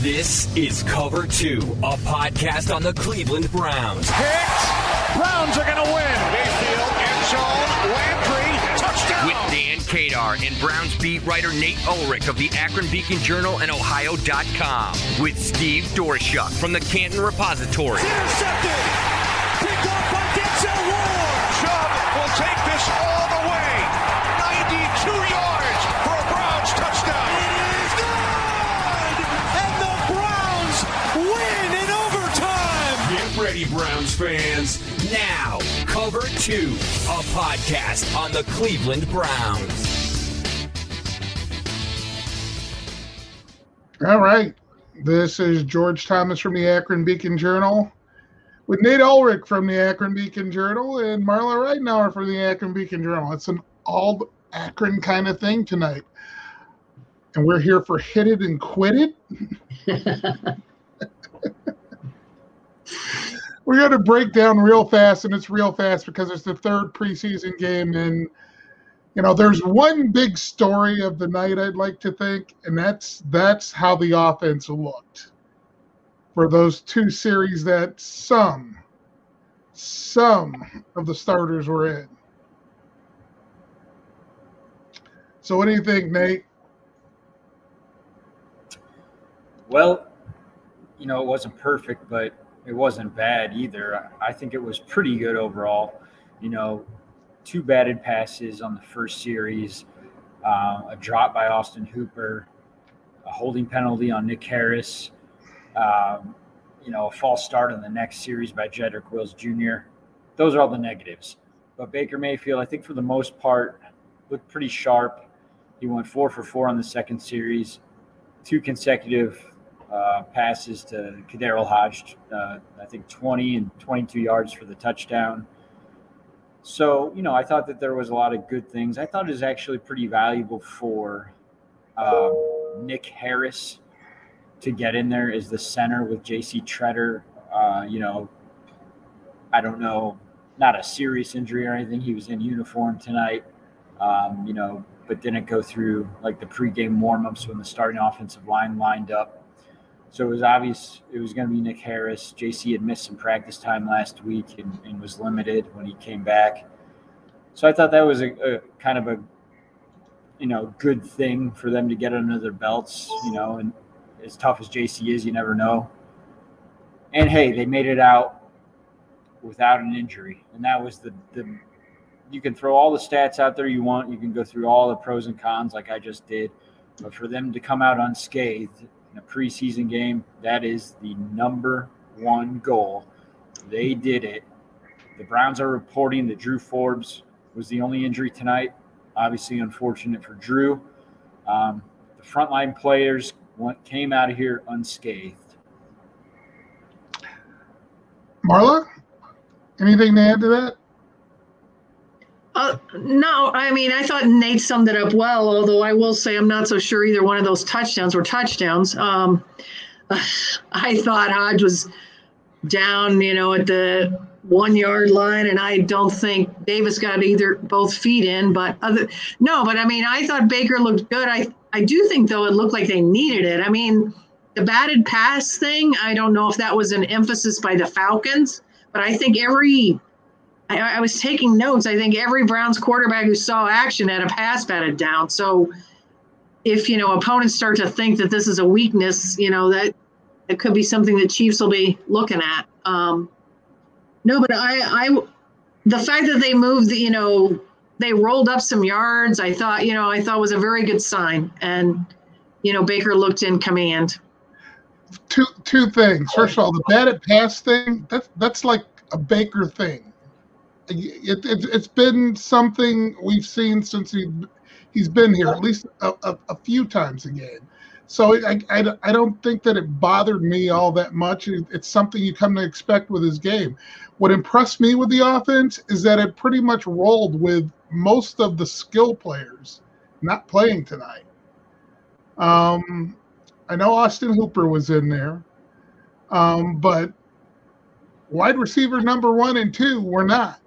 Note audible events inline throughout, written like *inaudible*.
This is Cover Two, a podcast on the Cleveland Browns. Hit! Browns are going to win. Mayfield, end zone, Landry, touchdown. With Dan Kadar and Browns beat writer Nate Ulrich of the Akron Beacon Journal and Ohio.com. With Steve Doerschuk from the Canton Repository. Intercepted. Picked off by Denzel Ward. Chubb will take this all the way. Fans. Now, Cover Two, a podcast on the Cleveland Browns. All right. This is George Thomas from the Akron Beacon Journal with Nate Ulrich from the Akron Beacon Journal and Marla Ridenour from the Akron Beacon Journal. It's an all Akron kind of thing tonight. And we're here for Hit It and Quit It. *laughs* we're going to break down real fast, and it's real fast because it's the third preseason game. And, you know, there's one big story of the night I'd like to think, and that's that's how the offense looked for those two series that some some of the starters were in. So what do you think, Nate? Well, you know, it wasn't perfect, but it wasn't bad either. I think it was pretty good overall. You know, two batted passes on the first series, uh, a drop by Austin Hooper, a holding penalty on Nick Harris, um, you know, a false start in the next series by Jedrick Wills Jr. Those are all the negatives. But Baker Mayfield, I think for the most part, looked pretty sharp. He went four for four on the second series, two consecutive uh, passes to KhaDarel Hodge, uh, I think 20 and 22 yards for the touchdown. So, you know, I thought that there was a lot of good things. I thought it was actually pretty valuable for uh, Nick Harris to get in there as the center with JC Tretter. Uh, you know, I don't know, not a serious injury or anything. He was in uniform tonight, um, you know, but didn't go through like the pregame warmups when the starting offensive line lined up. So it was obvious it was going to be Nick Harris. JC had missed some practice time last week and, and was limited when he came back. So I thought that was a, a kind of a you know good thing for them to get under their belts. You know, and as tough as JC is, you never know. And hey, they made it out without an injury, and that was the the. You can throw all the stats out there you want. You can go through all the pros and cons like I just did, but for them to come out unscathed in a preseason game, that is the number one goal. They did it. The Browns are reporting that Drew Forbes was the only injury tonight. Obviously, unfortunate for Drew. Um, the frontline players went, came out of here unscathed. Marla, anything to add to that? Uh, no, I mean, I thought Nate summed it up well, although I will say I'm not so sure either one of those touchdowns were touchdowns. Um, *sighs* I thought Hodge was down, you know, at the one yard line, and I don't think Davis got either both feet in. But other no, but I mean, I thought Baker looked good. I I do think though it looked like they needed it. I mean, the batted pass thing. I don't know if that was an emphasis by the Falcons, but I think every I, I was taking notes. I think every Browns quarterback who saw action had a pass batted down. So if you know opponents start to think that this is a weakness, you know that it could be something that Chiefs will be looking at. Um, no, but I, I, the fact that they moved, you know, they rolled up some yards. I thought, you know, I thought was a very good sign, and you know, Baker looked in command. Two two things. First of all, the batted pass thing. That's that's like a Baker thing. It, it, it's been something we've seen since he he's been here, at least a, a, a few times a game. So I, I, I don't think that it bothered me all that much. It, it's something you come to expect with his game. What impressed me with the offense is that it pretty much rolled with most of the skill players not playing tonight. Um, I know Austin Hooper was in there, um, but wide receiver number one and two were not.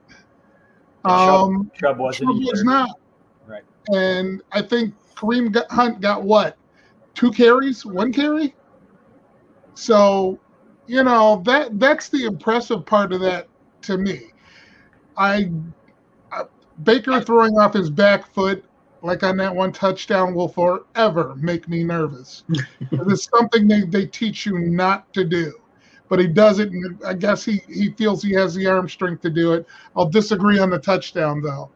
Um, Chubb wasn't Chubb was not. Right. And I think Kareem Hunt got what? Two carries, one carry. So, you know that that's the impressive part of that to me. I, I Baker throwing off his back foot like on that one touchdown will forever make me nervous. *laughs* it's something they, they teach you not to do. But he does it, and I guess he, he feels he has the arm strength to do it. I'll disagree on the touchdown though.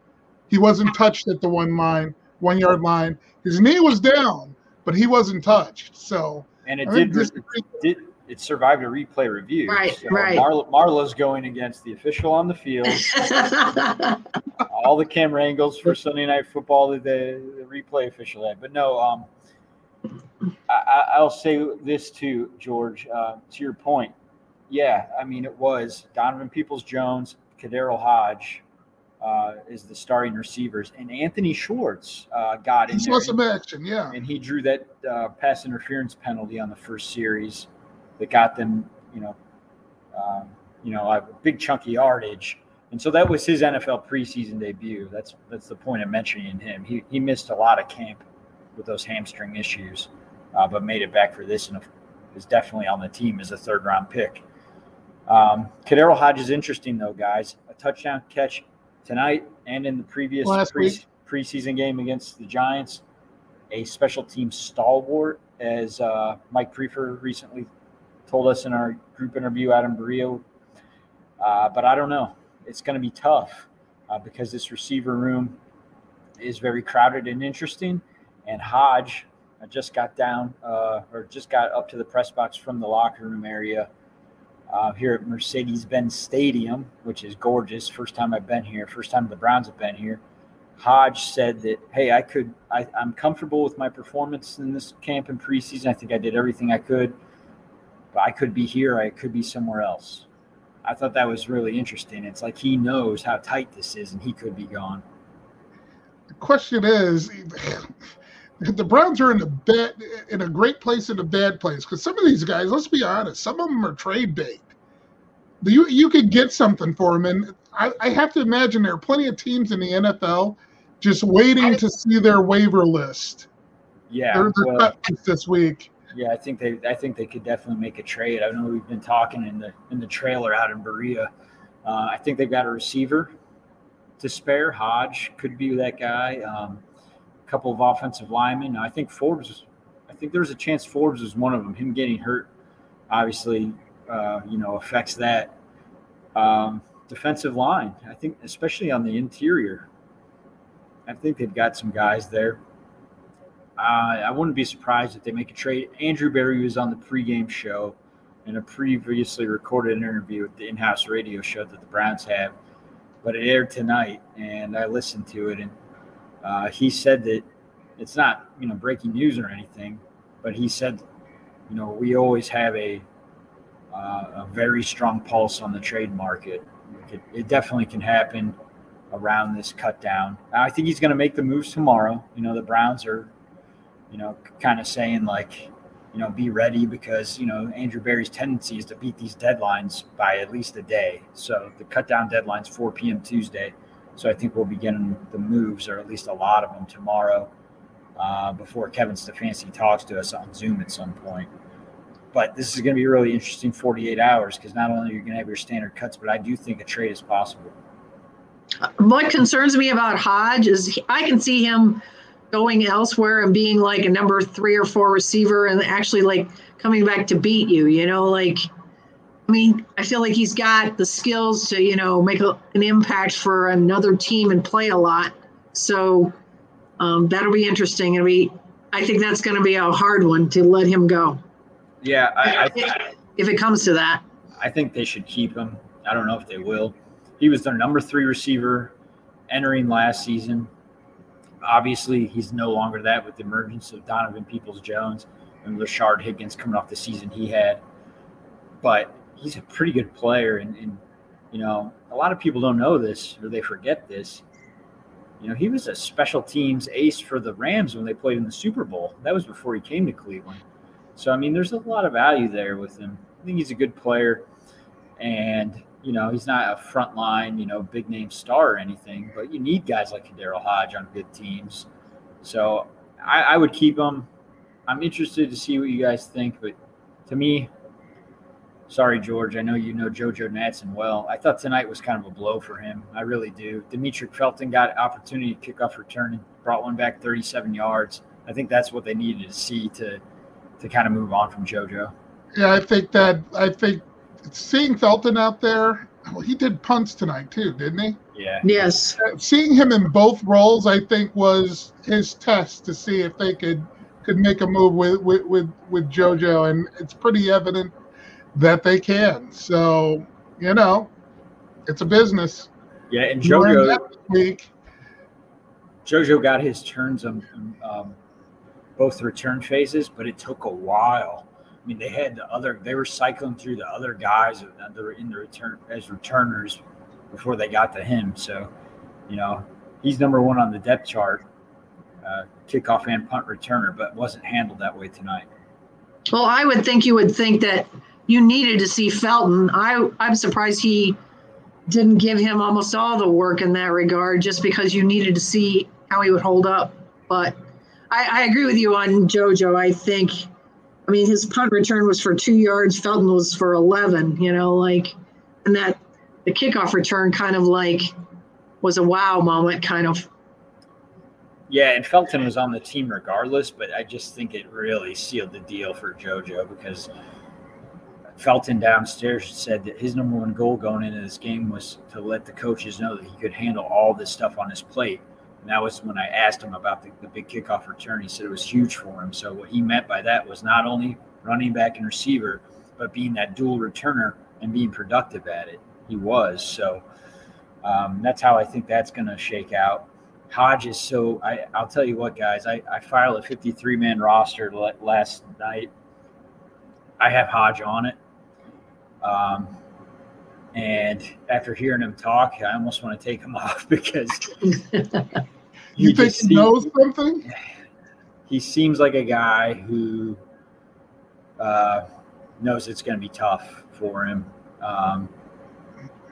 He wasn't touched at the one line, one yard line. His knee was down, but he wasn't touched. So and it I did, disagree. it did it survived a replay review. Right, so right. Marla, Marla's going against the official on the field. *laughs* all the camera angles for Sunday Night Football that the, the replay official had. But no, um, I, I- I'll say this to George. Uh, to your point, yeah, I mean it was Donovan Peoples Jones, KhaDarel Hodge uh, is the starting receivers, and Anthony Schwartz uh, got in he saw some action, yeah. and he drew that uh, pass interference penalty on the first series that got them, you know, um, you know, a big chunky yardage. And so that was his NFL preseason debut. That's that's the point of mentioning him. He he missed a lot of camp with those hamstring issues, uh, but made it back for this and is definitely on the team as a third round pick. Um, KhaDarel Hodge is interesting though, guys. A touchdown catch tonight and in the previous pre- preseason game against the Giants. A special team stalwart, as uh, Mike Priefer recently told us in our group interview, Adam Barrio. Uh, but I don't know. It's going to be tough uh, because this receiver room is very crowded and interesting. And Hodge uh, just got down uh, or just got up to the press box from the locker room area uh, here at Mercedes Benz Stadium, which is gorgeous. First time I've been here, first time the Browns have been here. Hodge said that, hey, I could, I, I'm comfortable with my performance in this camp and preseason. I think I did everything I could, but I could be here, I could be somewhere else. I thought that was really interesting. It's like he knows how tight this is and he could be gone. The question is, the Browns are in a bad, in a great place in a bad place because some of these guys, let's be honest, some of them are trade bait. You you could get something for them, and I, I have to imagine there are plenty of teams in the NFL just waiting to see their waiver list. Yeah. They're, they're well, cut list this week. Yeah, I think they I think they could definitely make a trade. I know we've been talking in the in the trailer out in Berea. Uh, I think they've got a receiver to spare. Hodge could be that guy. Um, couple of offensive linemen. I think Forbes. I think there's a chance Forbes is one of them. Him getting hurt, obviously, uh, you know, affects that. Um, defensive line. I think, especially on the interior. I think they've got some guys there. Uh, I wouldn't be surprised if they make a trade. Andrew Berry was on the pregame show in a previously recorded interview with the in-house radio show that the Browns have, but it aired tonight, and I listened to it, and uh, he said that it's not you know breaking news or anything, but he said, you know, we always have a uh, a very strong pulse on the trade market. It, it definitely can happen around this cut down. I think he's going to make the moves tomorrow. You know, the Browns are you know, kind of saying like, you know, be ready because, you know, Andrew Berry's tendency is to beat these deadlines by at least a day. So the cut down deadline's 4 p.m. Tuesday. So I think we'll be getting the moves, or at least a lot of them, tomorrow uh, before Kevin Stefanski talks to us on Zoom at some point. But this is going to be really interesting 48 hours because not only are you going to have your standard cuts, but I do think a trade is possible. What concerns me about Hodge is I can see him going elsewhere and being like a number three or four receiver and actually like coming back to beat you, you know, like I mean, I feel like he's got the skills to, you know, make a, an impact for another team and play a lot. So um, that'll be interesting. And we, I think that's going to be a hard one to let him go Yeah, I, I, if it comes to that. I think they should keep him. I don't know if they will. He was their number three receiver entering last season. Obviously, he's no longer that with the emergence of Donovan Peoples Jones. and Rashard Higgins coming off the season he had. But he's a pretty good player, and, and you know a lot of people don't know this or they forget this. You know, he was a special teams ace for the Rams when they played in the Super Bowl. That was before he came to Cleveland. So I mean, there's a lot of value there with him. I think he's a good player, and you know, he's not a front line, you know, big name star or anything. But you need guys like Daryl Hodge on good teams. So I, I would keep him. I'm interested to see what you guys think, but to me, sorry, George. I know you know JoJo Natson well. I thought tonight was kind of a blow for him. I really do. Demetric Felton got opportunity to kick off return and brought one back 37 yards. I think that's what they needed to see to to kind of move on from JoJo. Yeah, I think that I think seeing Felton out there, well, he did punts tonight too, didn't he? Yeah. Yes. Uh, seeing him in both roles, I think, was his test to see if they could could make a move with with with, with JoJo, and it's pretty evident that they can. So you know, it's a business. Yeah, and JoJo week. JoJo got his turns on um, both return phases, but it took a while. I mean, they had the other; they were cycling through the other guys that were in the return as returners before they got to him. So, you know, he's number one on the depth chart, uh, kickoff and punt returner, but wasn't handled that way tonight. Well, I would think you would think that you needed to see Felton. I I'm surprised he didn't give him almost all the work in that regard, just because you needed to see how he would hold up. But I, I agree with you on JoJo. I think, I mean, his punt return was for two yards. Felton was for eleven. You know, like, and that the kickoff return kind of like was a wow moment, kind of. Yeah, and Felton was on the team regardless, but I just think it really sealed the deal for JoJo because Felton downstairs said that his number one goal going into this game was to let the coaches know that he could handle all this stuff on his plate. And that was when I asked him about the, the big kickoff return. He said it was huge for him. So what he meant by that was not only running back and receiver, but being that dual returner and being productive at it. He was. So um, that's how I think that's going to shake out. Hodge is so. I, I'll tell you what, guys. I, I filed a 53 man roster last night. I have Hodge on it. Um, and after hearing him talk, I almost want to take him *laughs* off because *laughs* You he think he knows something? *sighs* he seems like a guy who uh, knows it's going to be tough for him. Um,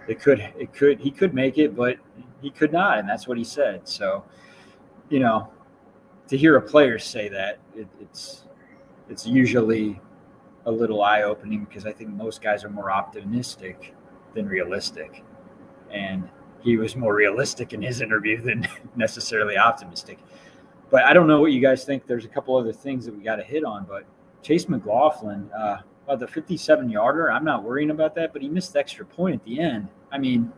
it could, it could, he could make it, but he could not, and that's what he said. So, you know, to hear a player say that, it, it's, it's usually a little eye-opening because I think most guys are more optimistic than realistic, and he was more realistic in his *laughs* interview than *laughs* necessarily optimistic. But I don't know what you guys think. There's a couple other things that we got to hit on, but Chase McLaughlin, uh, about the 57 yarder, I'm not worrying about that, but he missed the extra point at the end. I mean,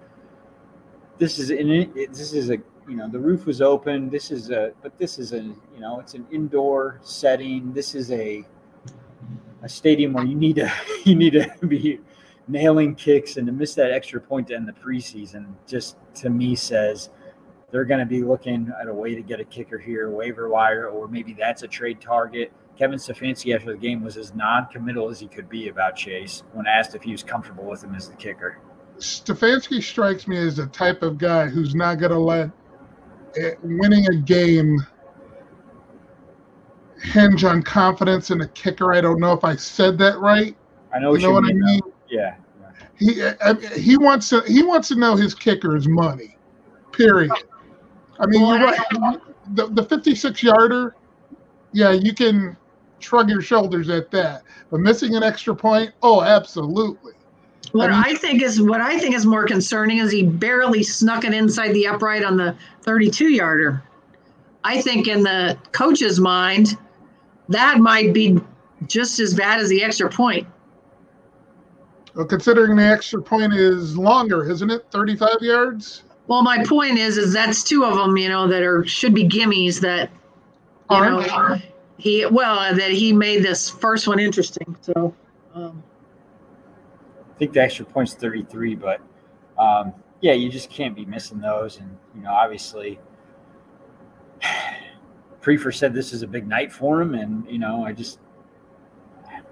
this is an this is a you know the roof was open. This is a but this is a you know it's an indoor setting. This is a a stadium where you need to *laughs* you need to be nailing kicks and to miss that extra point to end the preseason just to me says they're going to be looking at a way to get a kicker here, waiver wire, or maybe that's a trade target. Kevin Stefanski after the game was as non-committal as he could be about Chase when asked if he was comfortable with him as the kicker. Stefanski strikes me as the type of guy who's not going to let it, winning a game hinge on confidence in a kicker. I don't know if I said that right. I know You know you what I mean. mean? though. Yeah. He I, he wants to he wants to know his kicker's money. Period. I mean, you're right. The the 56 yarder, yeah, you can shrug your shoulders at that. But missing an extra point, oh, absolutely. What I mean- I think is what I think is more concerning is he barely snuck it inside the upright on the 32 yarder. I think in the coach's mind, that might be just as bad as the extra point. Well, considering the extra point is longer, isn't it? 35 yards. Well, my point is, is that's two of them, you know, that are should be gimmies that, you Aren't. know, he well that he made this first one interesting. So, um, I think the extra point's 33, but um, yeah, you just can't be missing those. And, you know, obviously, Priefer said this is a big night for him. And, you know, I just,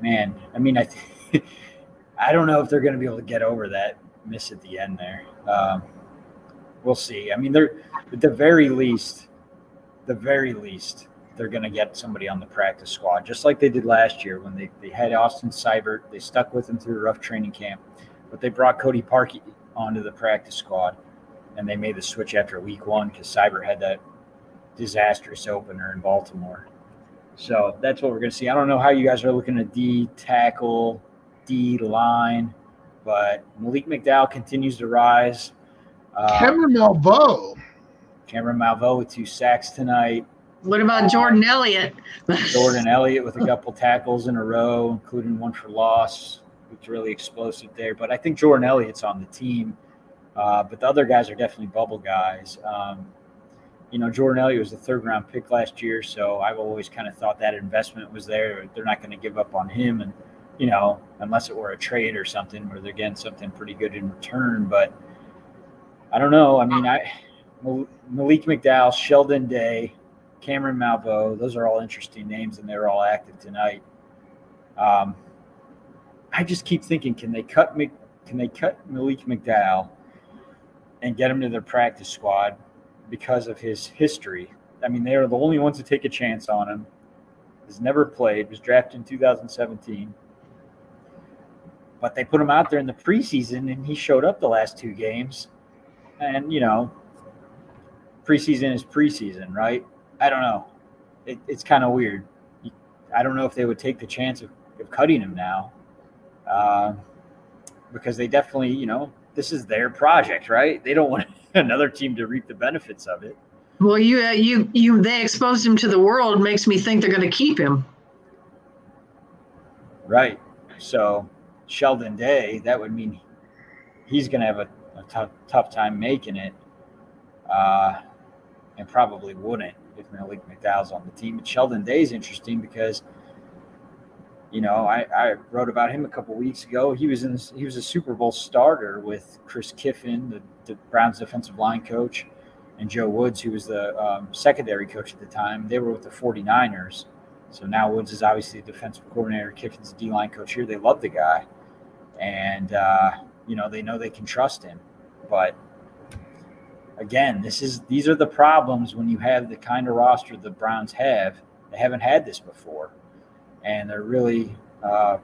man, I mean, I, *laughs* I don't know if they're going to be able to get over that miss at the end there. Um, we'll see. I mean, they're at the very least, the very least, they're going to get somebody on the practice squad, just like they did last year when they, they had Austin Seibert. They stuck with him through a rough training camp, but they brought Cody Parkey onto the practice squad, and they made the switch after week one because Seibert had that disastrous opener in Baltimore. So that's what we're going to see. I don't know how you guys are looking at D tackle, D line, but Malik McDowell continues to rise. Uh, Cameron Malveaux. Cameron Malveaux with two sacks tonight. What about Jordan Elliott? Jordan *laughs* Elliott with a couple tackles in a row, including one for loss, which really explosive there. But I think Jordan Elliott's on the team. Uh, but the other guys are definitely bubble guys. Um, you know, Jordan Elliott was the third round pick last year, so I've always kind of thought that investment was there. They're not going to give up on him, and you know, unless it were a trade or something where they're getting something pretty good in return. But I don't know. I mean, I Malik McDowell, Sheldon Day, Cameron Malveaux, those are all interesting names, and they're all active tonight. Um, I just keep thinking, can they cut can they cut Malik McDowell and get him to their practice squad because of his history? I mean, they are the only ones to take a chance on him. Has never played. Was drafted in 2017, but they put him out there in the preseason, and he showed up the last two games. And you know, preseason is preseason, right? I don't know. It, it's kind of weird. I don't know if they would take the chance of, of cutting him now, uh, because they definitely, you know, this is their project, right? They don't want *laughs* another team to reap the benefits of it. Well, you, uh, you, you, they exposed him to the world. Makes me think they're going to keep him. Right. So Sheldon Day, that would mean he's going to have a, a tough, tough time making it, uh, and probably wouldn't if Malik McDowell's on the team. But Sheldon Day is interesting because, you know, I, I wrote about him a couple weeks ago. He was in this, he was a Super Bowl starter with Chris Kiffin, the, the Browns defensive line coach, and Joe Woods, who was the um, secondary coach at the time. They were with the 49ers. So now Woods is obviously the defensive coordinator. Kiffin's D line coach here. They love the guy. And, uh, you know, they know they can trust him. But again, this is these are the problems when you have the kind of roster the Browns have. They haven't had this before, and they're really, uh,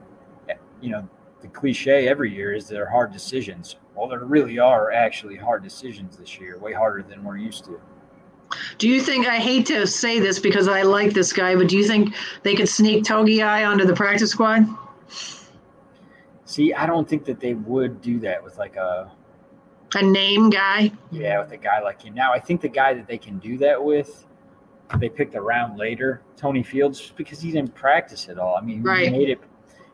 you know, the cliche every year is they're hard decisions. Well, there really are actually hard decisions this year, way harder than we're used to. Do you think I hate to say this because I like this guy, but do you think they could sneak Togiai onto the practice squad? See, I don't think that they would do that with like a a name guy. Yeah, with a guy like him. Now, I think the guy that they can do that with, they picked a round later, Tony Fields, because he didn't practice at all. I mean, right. he made it.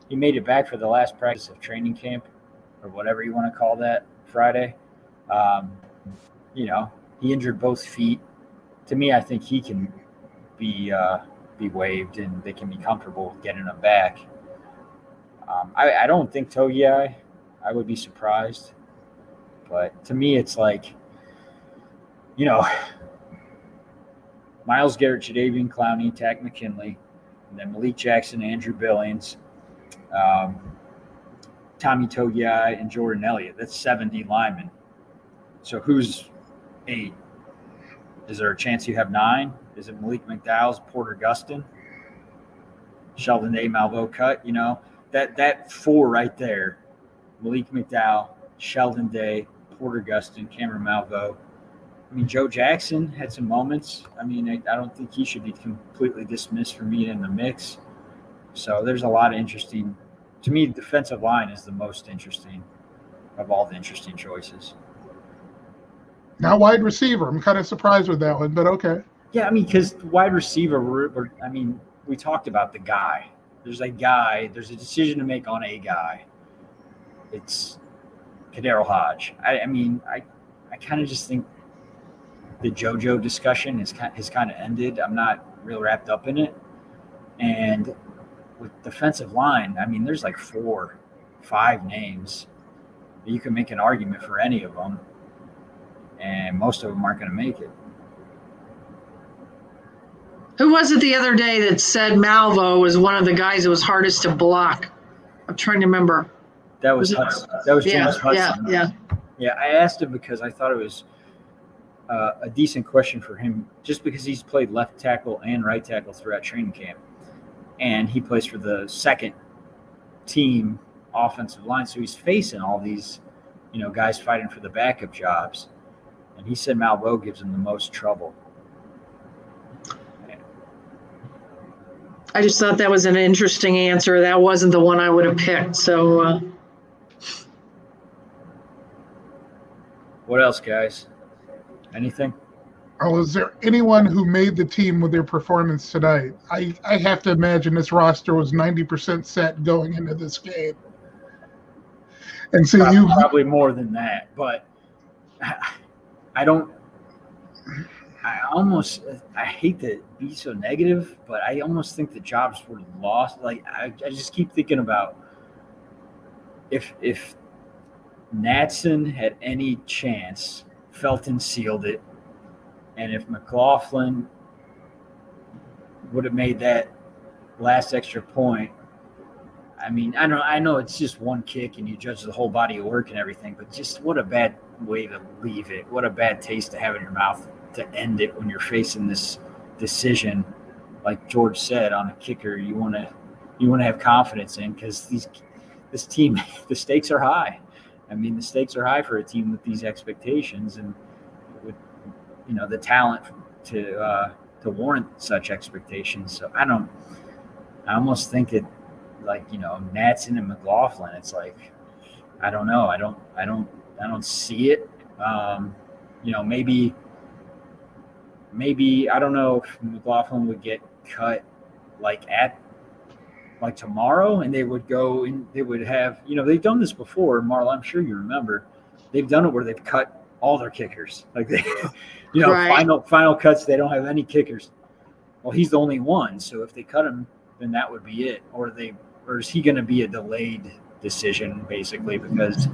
He made it back for the last practice of training camp, or whatever you want to call that, Friday. Um, you know, he injured both feet. To me, I think he can be uh, be waived, and they can be comfortable getting him back. Um, I, I don't think Togi. I would be surprised. But to me, it's like, you know, Myles Garrett, Jadeveon Clowney, Takk McKinley, and then Malik Jackson, Andrew Billings, um, Tommy Togiai, and Jordan Elliott. That's 70 linemen. So who's eight? Is there a chance you have nine? Is it Malik McDowell's Porter Gustin? Sheldon A. Malveaux cut, you know, that that four right there, Malik McDowell, Sheldon Day, Porter Gustin, Cameron Malveaux. I mean, Joe Jackson had some moments. I mean, I, I don't think he should be completely dismissed from being in the mix. So there's a lot of interesting. To me, defensive line is the most interesting of all the interesting choices. Now, wide receiver. I'm kind of surprised with that one, but okay. Yeah, I mean, because wide receiver, we're, we're, I mean, we talked about the guy. There's a guy. There's a decision to make on a guy. It's KhaDarel Hodge. I, I mean, I, I kind of just think the JoJo discussion is kind has kind of ended. I'm not real wrapped up in it. And with defensive line, I mean, there's like four, five names. You can make an argument for any of them, and most of them aren't going to make it. Who was it the other day that said Malveaux was one of the guys that was hardest to block? I'm trying to remember. That was Hudson. That was Yeah, James yeah, Hudson. yeah. Yeah, I asked him because I thought it was uh, a decent question for him, just because he's played left tackle and right tackle throughout training camp, and he plays for the second team offensive line, so he's facing all these, you know, guys fighting for the backup jobs, and he said Malveaux gives him the most trouble. I just thought that was an interesting answer. That wasn't the one I would have picked. So, uh, What else, guys? Anything? Oh, is there anyone who made the team with their performance tonight? I, I have to imagine this roster was 90% set going into this game. And so you, probably more than that, but I don't. I almost I hate to be so negative, but I almost think the jobs were lost. Like I, I just keep thinking about if if Natson had any chance, Felton sealed it, and if McLaughlin would have made that last extra point, I mean, I know I know it's just one kick and you judge the whole body of work and everything, but just what a bad way to leave it. What a bad taste to have in your mouth to end it when you're facing this decision. Like George said, on a kicker, you want to you want to have confidence in because these this team *laughs* the stakes are high. I mean, the stakes are high for a team with these expectations and with you know the talent to uh, to warrant such expectations. So I don't. I almost think it like you know Natson and McLaughlin. It's like I don't know. I don't. I don't. I don't see it. Um, you know, maybe. Maybe I don't know if McLaughlin would get cut like at like tomorrow, and they would go and they would have you know they've done this before, Marla. I'm sure you remember. They've done it where they've cut all their kickers. *laughs* Like they, you know, Right. final final cuts. They don't have any kickers. Well, he's the only one. So if they cut him, then that would be it. Or they, or is he going to be a delayed decision basically because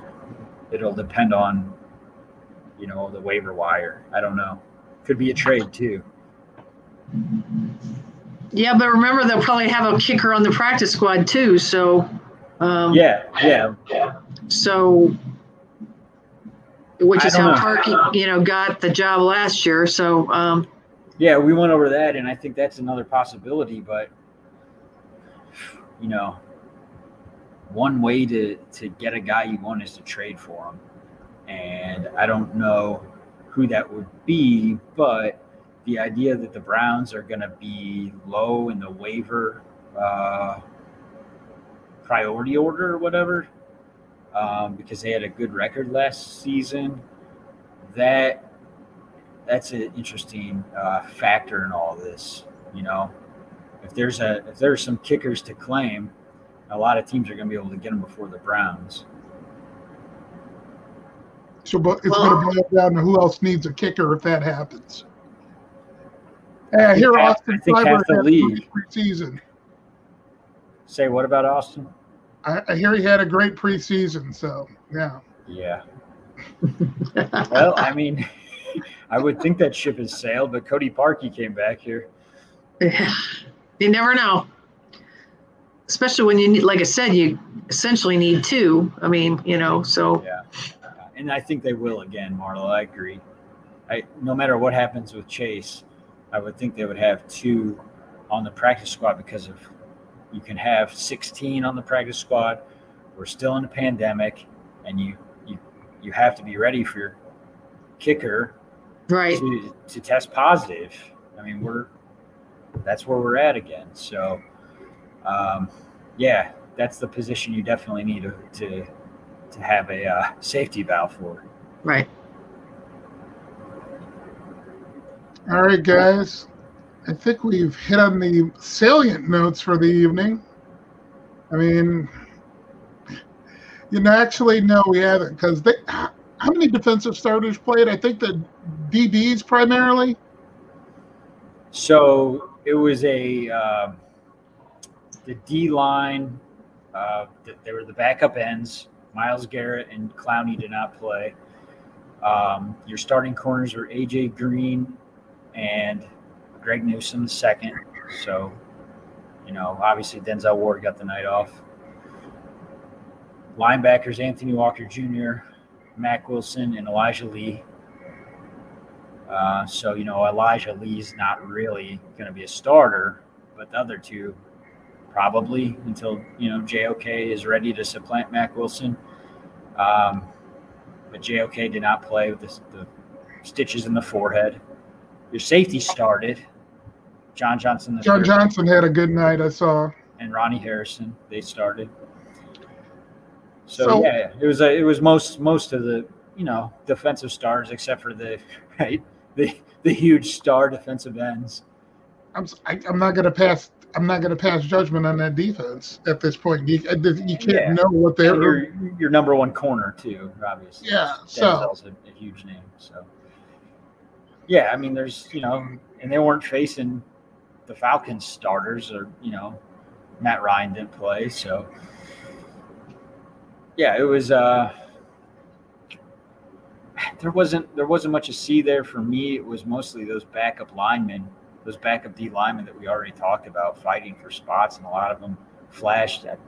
it'll depend on, you know, the waiver wire. I don't know. Could be a trade too. Yeah, but remember they'll probably have a kicker on the practice squad too. So, um, Yeah, yeah, So, which is how know. Parkey, you know, got the job last year. So, um, yeah. We went over that, and I think that's another possibility. But you know, one way to to get a guy you want is to trade for him, and I don't know who that would be, but the idea that the Browns are going to be low in the waiver uh, priority order or whatever um, because they had a good record last season. That that's an interesting uh, factor in all this. You know, if there's a if there's some kickers to claim, a lot of teams are going to be able to get them before the Browns. so but it's Well- going to boil down to who else needs a kicker if that happens. Hey, I hear half- Austin I think half Freiberg the had a league. great preseason. Say what about Austin? I, I hear he had a great preseason. So yeah, Yeah. well, I mean, *laughs* I would think that ship has sailed, but Cody Parkey came back here. you never know. Especially when you need, like I said, you essentially need two. I mean, you know, so Yeah, and I think they will again, Marlo. I agree. I no matter what happens with Chase, I would think they would have two on the practice squad because of you can have 16 on the practice squad. We're still in a pandemic, and you you you have to be ready for your kicker right. to, to test positive. I mean, we're that's where we're at again. So, um, yeah, that's the position you definitely need to to, to have a uh, safety valve for. Right. All right, guys. I think we've hit on the salient notes for the evening. I mean, you know, actually, no, we haven't because they. How many defensive starters played? I think the DBs primarily. So it was a um, the D line. Uh, th- they were the backup ends. Myles Garrett and Clowney did not play. Um, your starting corners were AJ Green and Greg Newsome the second. So, you know, obviously Denzel Ward got the night off. Linebackers Anthony Walker Jr., Mack Wilson, and Elijah Lee. Uh, so, you know, Elijah Lee's not really going to be a starter, but the other two probably until, you know, JOK is ready to supplant Mack Wilson. Um, but JOK did not play with the, the stitches in the forehead. Your safety started. John Johnson. John third, Johnson had a good night. I saw. and Ronnie Harrison. They started. So, So- yeah, it was a, it was most most of the you know defensive stars except for the *laughs* right the the huge star defensive ends. I'm I, am not going to pass. I'm not to pass judgment on that defense at this point. You, you can't Yeah. know what they're. your your number one corner too, obviously. Yeah, so- Denzel's a, a huge name. So yeah, I mean, there's you know, and they weren't facing the Falcons starters, or you know, Matt Ryan didn't play, so yeah, it was. uh There wasn't there wasn't much to see there for me. It was mostly those backup linemen, those backup D linemen that we already talked about, fighting for spots, and a lot of them flashed that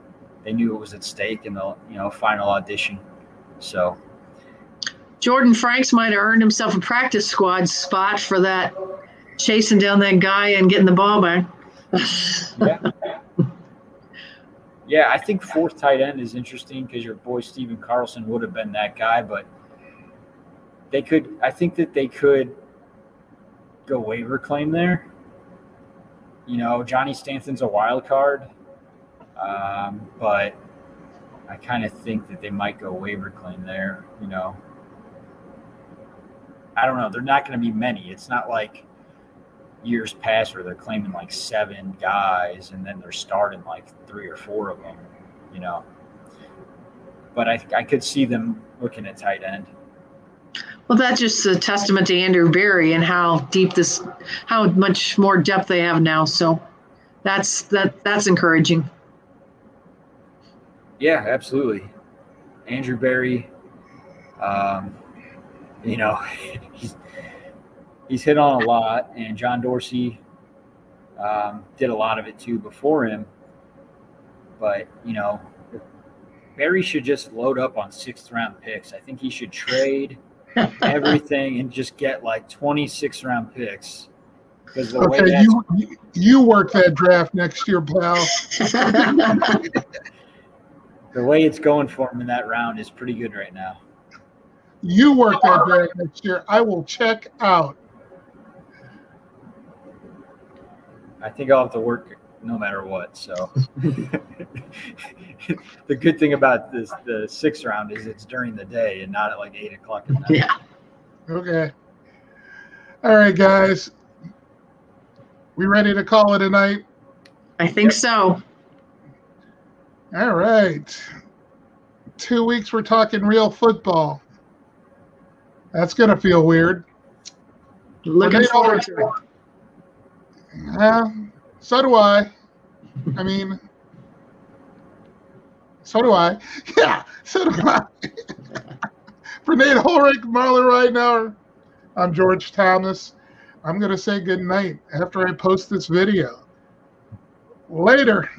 they knew it was at stake in the you know final audition. So Jordan Franks might have earned himself a practice squad spot for that chasing down that guy and getting the ball back. yeah, *laughs* yeah, I think fourth tight end is interesting because your boy Stephen Carlson would have been that guy, but they could. I think that they could go waiver claim there. You know, Johnny Stanton's a wild card, um, but I kind of think that they might go waiver claim there. You know, I don't know. They're not going to be many. It's not like years past where they're claiming like seven guys and then they're starting like three or four of them, you know. But I, I could see them looking at tight end. Well, that's just a testament to Andrew Berry and how deep this, how much more depth they have now. So that's that that's encouraging. Yeah, absolutely. Andrew Berry, um, you know, he's *laughs* he's hit on a lot, and John Dorsey um, did a lot of it too before him. But you know, Berry should just load up on sixth round picks. I think he should trade *laughs* everything and just get like twenty six round picks. Because the way Okay, that's you you work that draft next year, pal. *laughs* the way it's going for him in that round is pretty good right now. You work that draft next year. I will check out. I think I'll have to work no matter what. So *laughs* the good thing about this the sixth round is it's during the day and not at like eight o'clock at night. yeah. Okay. All right, guys. We ready to call it a night? I think so. All right. Two weeks we're talking real football. That's gonna feel weird. Looking forward to it. Yeah, so do I. I mean, so do I. *laughs* Yeah, so do I. *laughs* For Nate Ulrich, Marla Ridenour, I'm George Thomas. I'm going to say good night after I post this video. Later.